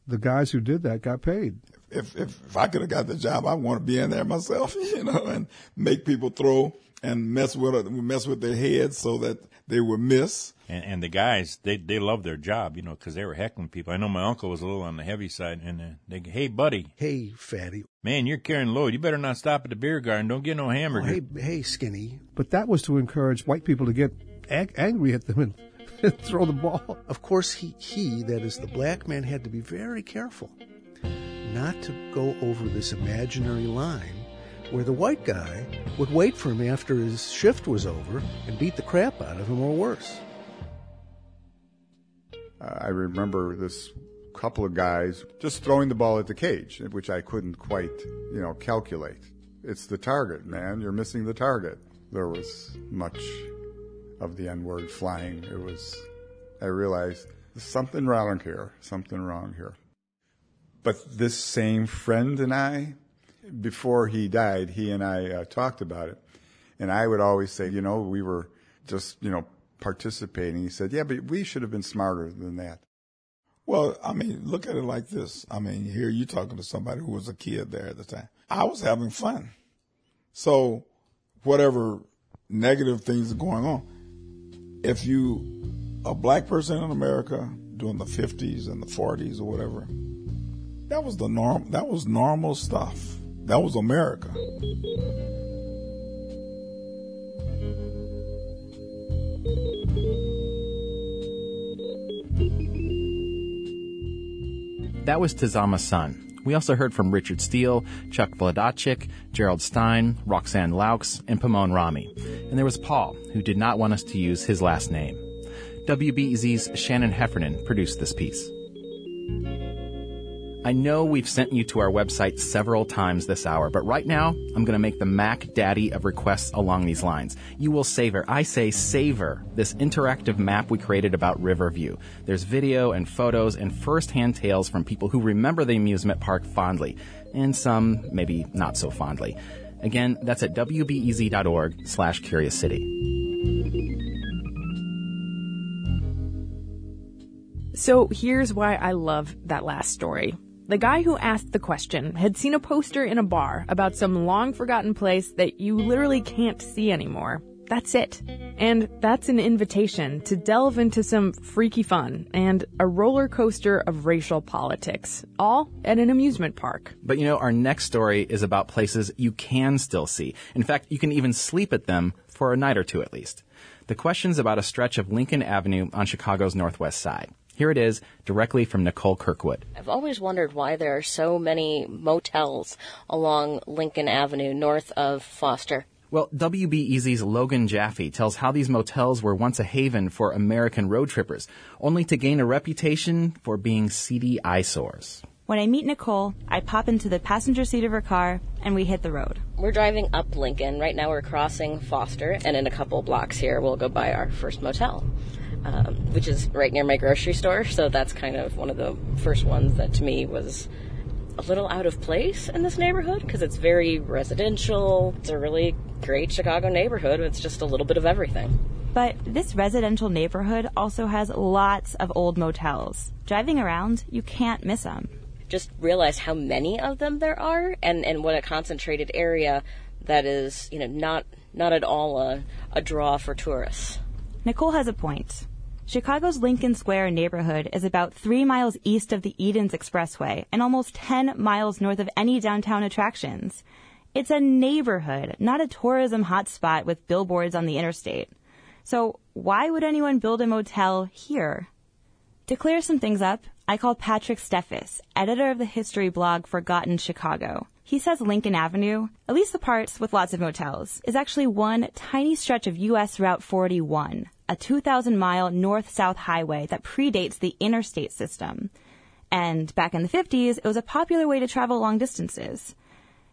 the guys who did that got paid. If, if if I could have got the job, I want to be in there myself, (laughs) you know, and make people throw and mess with mess with their heads so that they would miss. And, and the guys, they they love their job, you know, because they were heckling people. I know my uncle was a little on the heavy side, and uh, they, hey buddy, hey fatty, man, you're carrying load. You better not stop at the beer garden. Don't get no hamburger. Oh, hey hey skinny. But that was to encourage white people to get ag- angry at them and, (laughs) and throw the ball. Of course, he he that is the black man had to be very careful not to go over this imaginary line where the white guy would wait for him after his shift was over and beat the crap out of him or worse. I remember this couple of guys just throwing the ball at the cage, which I couldn't quite, you know, calculate. It's the target, man. You're missing the target. There was much of the N word flying. It was, I realized something wrong here, something wrong here. But this same friend and I, before he died, he and I uh, talked about it. And I would always say, you know, we were just, you know, participating. He said, yeah, but we should have been smarter than that. Well, I mean, look at it like this. I mean, here you talking to somebody who was a kid there at the time. I was having fun. So whatever negative things are going on, if you, a black person in America during the 50s and the 40s or whatever, that was the norm, that was normal stuff. That was America. That was Tazama Sun. We also heard from Richard Steele, Chuck Vladachik, Gerald Stein, Roxanne Laux, and Pamon Rami. And there was Paul, who did not want us to use his last name. WBEZ's Shannon Heffernan produced this piece. I know we've sent you to our website several times this hour, but right now I'm going to make the Mac daddy of requests along these lines. You will savor, I say savor, this interactive map we created about Riverview. There's video and photos and first-hand tales from people who remember the amusement park fondly, and some maybe not so fondly. Again, that's at wbez.org slash curious city. So here's why I love that last story. The guy who asked the question had seen a poster in a bar about some long forgotten place that you literally can't see anymore. That's it. And that's an invitation to delve into some freaky fun and a roller coaster of racial politics, all at an amusement park. But you know, our next story is about places you can still see. In fact, you can even sleep at them for a night or two at least. The question's about a stretch of Lincoln Avenue on Chicago's northwest side. Here it is, directly from Nicole Kirkwood. I've always wondered why there are so many motels along Lincoln Avenue north of Foster. Well, WBEZ's Logan Jaffe tells how these motels were once a haven for American road trippers, only to gain a reputation for being seedy eyesores. When I meet Nicole, I pop into the passenger seat of her car and we hit the road. We're driving up Lincoln. Right now we're crossing Foster, and in a couple blocks here, we'll go by our first motel, um, which is right near my grocery store. So that's kind of one of the first ones that to me was a little out of place in this neighborhood because it's very residential. It's a really great Chicago neighborhood. It's just a little bit of everything. But this residential neighborhood also has lots of old motels. Driving around, you can't miss them. Just realize how many of them there are and, and what a concentrated area that is, you know, not not at all a, a draw for tourists. Nicole has a point. Chicago's Lincoln Square neighborhood is about three miles east of the Edens Expressway and almost 10 miles north of any downtown attractions. It's a neighborhood, not a tourism hotspot with billboards on the interstate. So why would anyone build a motel here? To clear some things up, I called Patrick Steffes, editor of the history blog Forgotten Chicago. He says Lincoln Avenue, at least the parts with lots of motels, is actually one tiny stretch of US Route 41, a 2,000 mile north south highway that predates the interstate system. And back in the 50s, it was a popular way to travel long distances.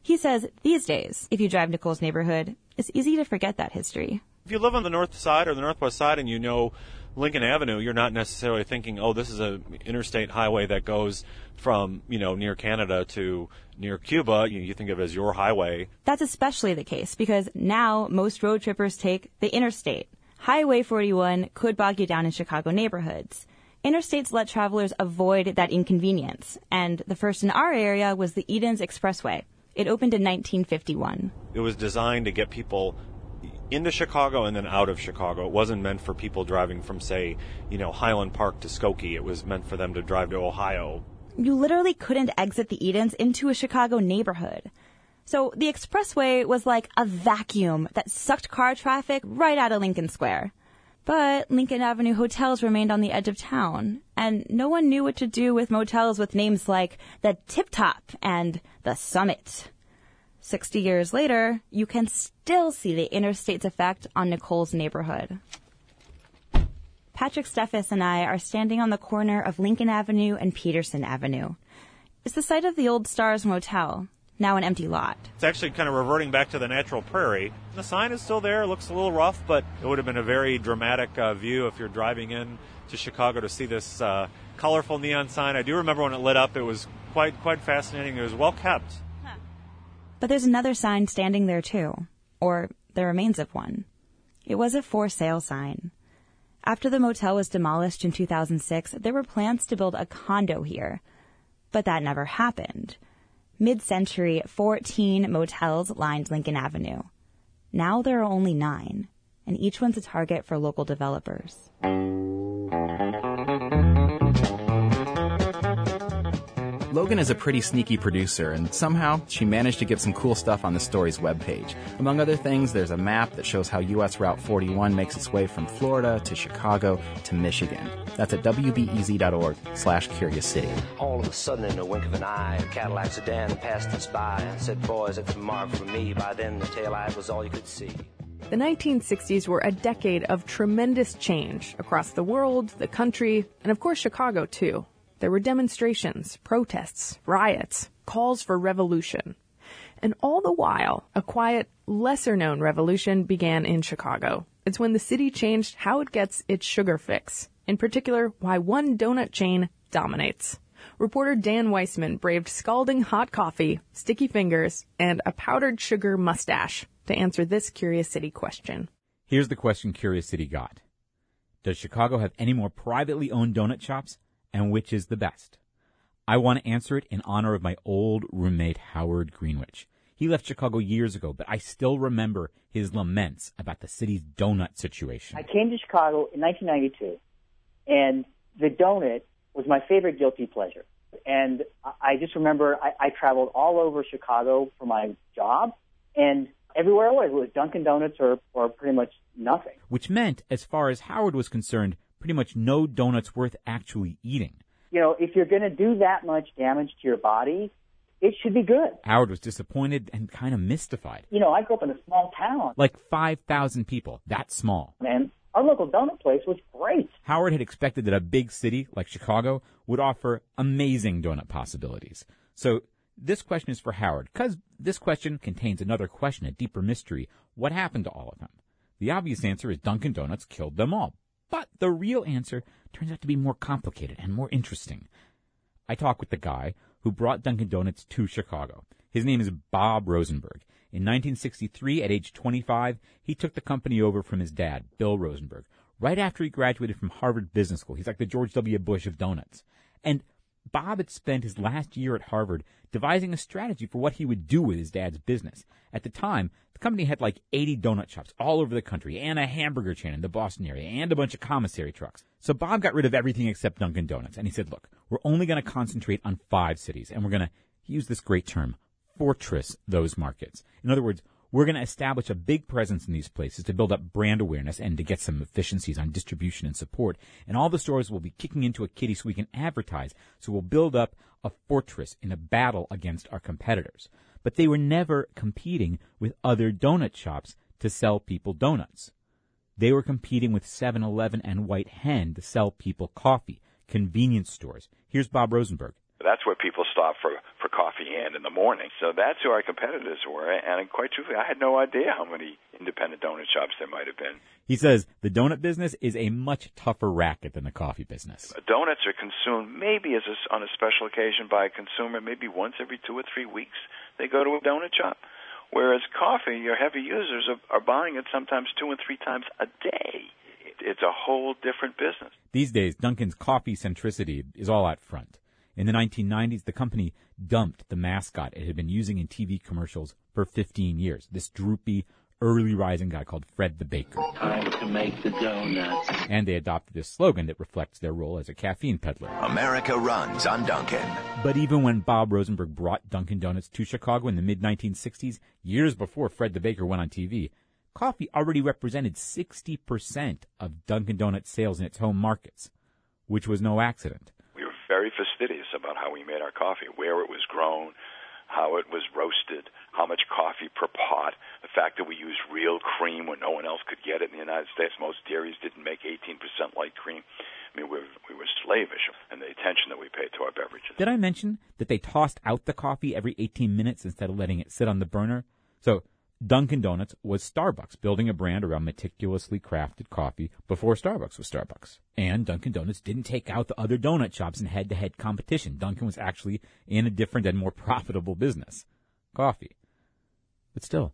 He says these days, if you drive Nicole's neighborhood, it's easy to forget that history. If you live on the north side or the northwest side and you know Lincoln Avenue, you're not necessarily thinking, oh, this is an interstate highway that goes from, you know, near Canada to near Cuba. You, you think of it as your highway. That's especially the case because now most road trippers take the interstate. Highway 41 could bog you down in Chicago neighborhoods. Interstates let travelers avoid that inconvenience, and the first in our area was the Edens Expressway. It opened in 1951. It was designed to get people into Chicago and then out of Chicago. It wasn't meant for people driving from, say, you know, Highland Park to Skokie. It was meant for them to drive to Ohio. You literally couldn't exit the Edens into a Chicago neighborhood. So the expressway was like a vacuum that sucked car traffic right out of Lincoln Square. But Lincoln Avenue hotels remained on the edge of town, and no one knew what to do with motels with names like the Tip Top and the Summit. 60 years later, you can still see the interstate's effect on Nicole's neighborhood. Patrick Steffes and I are standing on the corner of Lincoln Avenue and Peterson Avenue. It's the site of the old Stars Motel, now an empty lot. It's actually kind of reverting back to the natural prairie. The sign is still there. It looks a little rough, but it would have been a very dramatic uh, view if you're driving in to Chicago to see this uh, colorful neon sign. I do remember when it lit up. It was quite quite fascinating. It was well kept. But there's another sign standing there too, or the remains of one. It was a for sale sign. After the motel was demolished in 2006, there were plans to build a condo here, but that never happened. Mid-century, 14 motels lined Lincoln Avenue. Now there are only nine, and each one's a target for local developers. Logan is a pretty sneaky producer, and somehow she managed to get some cool stuff on the story's webpage. Among other things, there's a map that shows how U.S. Route 41 makes its way from Florida to Chicago to Michigan. That's at wbez.org slash curious city. All of a sudden, in a wink of an eye, a Cadillac sedan passed us by and said, boys, it's a mark for me. By then, the taillight was all you could see. The 1960s were a decade of tremendous change across the world, the country, and of course Chicago too. There were demonstrations, protests, riots, calls for revolution. And all the while, a quiet, lesser known revolution began in Chicago. It's when the city changed how it gets its sugar fix. In particular, why one donut chain dominates. Reporter Dan Weissman braved scalding hot coffee, sticky fingers, and a powdered sugar mustache to answer this Curious City question. Here's the question Curious City got. Does Chicago have any more privately owned donut shops and which is the best? I want to answer it in honor of my old roommate, Howard Greenwich. He left Chicago years ago, but I still remember his laments about the city's donut situation. I came to Chicago in 1992, and the donut was my favorite guilty pleasure. And I just remember I, I traveled all over Chicago for my job, and everywhere I was, it was Dunkin' Donuts or, or pretty much nothing. Which meant, as far as Howard was concerned, pretty much no donuts worth actually eating. You know, if you're going to do that much damage to your body, it should be good. Howard was disappointed and kind of mystified. You know, I grew up in a small town, Like 5,000 people, that small. and our local donut place was great. Howard had expected that a big city like Chicago would offer amazing donut possibilities. So this question is for Howard, because this question contains another question, a deeper mystery. What happened to all of them? The obvious answer is Dunkin' Donuts killed them all. But the real answer turns out to be more complicated and more interesting. I talk with the guy who brought Dunkin' Donuts to Chicago. His name is Bob Rosenberg. In 1963, at age 25, he took the company over from his dad, Bill Rosenberg, right after he graduated from Harvard Business School. He's like the George W. Bush of donuts. And Bob had spent his last year at Harvard devising a strategy for what he would do with his dad's business. At the time, the company had like 80 donut shops all over the country and a hamburger chain in the Boston area and a bunch of commissary trucks. So Bob got rid of everything except Dunkin' Donuts and he said, look, we're only going to concentrate on five cities and we're going to use this great term, fortress those markets. In other words, we're going to establish a big presence in these places to build up brand awareness and to get some efficiencies on distribution and support. And all the stores will be kicking into a kitty so we can advertise. So we'll build up a fortress in a battle against our competitors. But they were never competing with other donut shops to sell people donuts. They were competing with 7-Eleven and White Hen to sell people coffee, convenience stores. Here's Bob Rosenberg. That's where people stop for, for coffee and in the morning. So that's who our competitors were. And quite truthfully, I had no idea how many independent donut shops there might have been. He says the donut business is a much tougher racket than the coffee business. Donuts are consumed maybe as a, on a special occasion by a consumer, maybe once every two or three weeks. They go to a donut shop. Whereas coffee, your heavy users are, are buying it sometimes two and three times a day. It's a whole different business. These days, Dunkin's coffee centricity is all out front. In the 1990s, the company dumped the mascot it had been using in TV commercials for 15 years. This droopy, early rising guy called Fred the Baker. Time to make the donuts. And they adopted a slogan that reflects their role as a caffeine peddler. America runs on Dunkin'. But even when Bob Rosenberg brought Dunkin' Donuts to Chicago in the mid 1960s, years before Fred the Baker went on TV, coffee already represented 60% of Dunkin' Donuts sales in its home markets, which was no accident. Very fastidious about how we made our coffee, where it was grown, how it was roasted, how much coffee per pot, the fact that we used real cream when no one else could get it in the United States. Most dairies didn't make 18% light cream. I mean, we were, we were slavish in the attention that we paid to our beverages. Did I mention that they tossed out the coffee every 18 minutes instead of letting it sit on the burner? So Dunkin' Donuts was Starbucks, building a brand around meticulously crafted coffee before Starbucks was Starbucks. And Dunkin' Donuts didn't take out the other donut shops in head-to-head competition. Dunkin' was actually in a different and more (laughs) profitable business. Coffee. But still,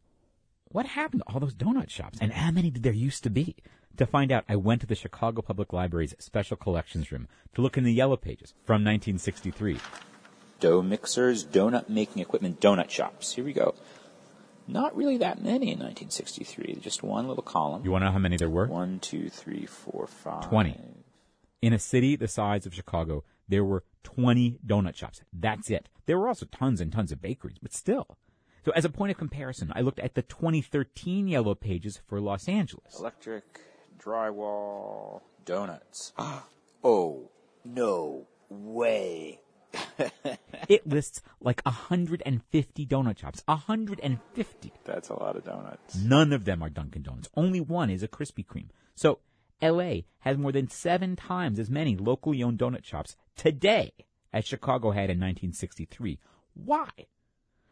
what happened to all those donut shops? And how many did there used to be? To find out, I went to the Chicago Public Library's Special Collections Room to look in the yellow pages from 1963. Dough mixers, donut making equipment, donut shops. Here we go. Not really that many in 1963. Just one little column. You want to know how many there were? One, two, three, four, five. 20. In a city the size of Chicago, there were 20 donut shops. That's it. There were also tons and tons of bakeries, but still. So as a point of comparison, I looked at the 2013 yellow pages for Los Angeles. Electric, drywall, donuts. (gasps) oh, no way. It lists like 150 donut shops. 150. That's a lot of donuts. None of them are Dunkin' Donuts. Only one is a Krispy Kreme. So LA has more than seven times as many locally owned donut shops today as Chicago had in 1963. Why? Well,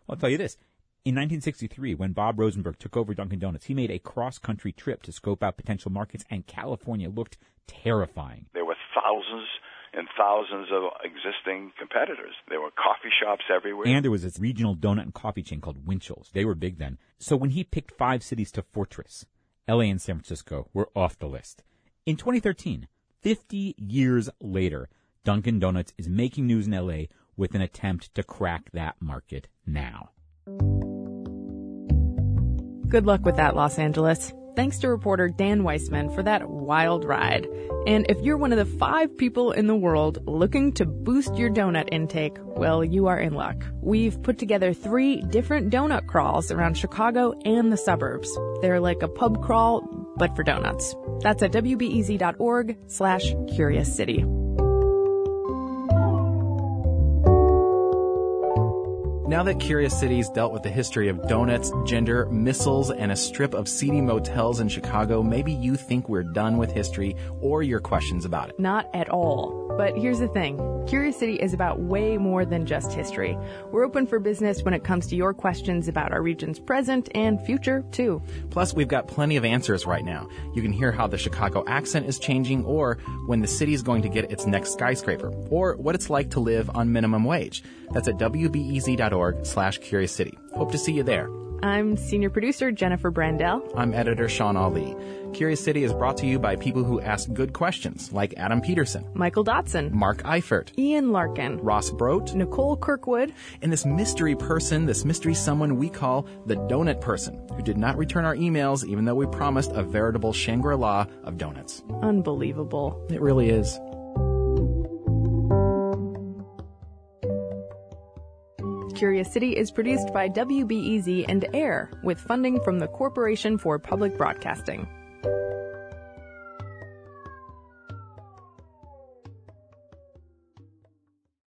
I'll tell you this. In 1963, when Bob Rosenberg took over Dunkin' Donuts, he made a cross-country trip to scope out potential markets, and California looked terrifying. There were thousands and thousands of existing competitors. There were coffee shops everywhere. And there was this regional donut and coffee chain called Winchell's. They were big then. So when he picked five cities to fortress, LA and San Francisco were off the list. In 2013, 50 years later, Dunkin' Donuts is making news in LA with an attempt to crack that market now. Good luck with that, Los Angeles. Thanks to reporter Dan Weissman for that wild ride. And if you're one of the five people in the world looking to boost your donut intake, well, you are in luck. We've put together three different donut crawls around Chicago and the suburbs. They're like a pub crawl, but for donuts. That's at wbez.org slash curious city. Now that Curious City's dealt with the history of donuts, gender, missiles, and a strip of seedy motels in Chicago, maybe you think we're done with history or your questions about it. Not at all. But here's the thing Curious City is about way more than just history. We're open for business when it comes to your questions about our region's present and future, too. Plus, we've got plenty of answers right now. You can hear how the Chicago accent is changing, or when the city's going to get its next skyscraper, or what it's like to live on minimum wage. That's at wbez.org slash curious city. Hope to see you there. I'm senior producer Jennifer Brandel. I'm editor Shawn Allee. Curious City is brought to you by people who ask good questions, like Adam Peterson, Michael Dotson, Mark Eifert, Ian Larkin, Ross Brote, Nicole Kirkwood, and this mystery person, this mystery someone we call the Donut Person, who did not return our emails even though we promised a veritable Shangri-La of donuts. Unbelievable. It really is. Curious City is produced by WBEZ and AIR with funding from the Corporation for Public Broadcasting.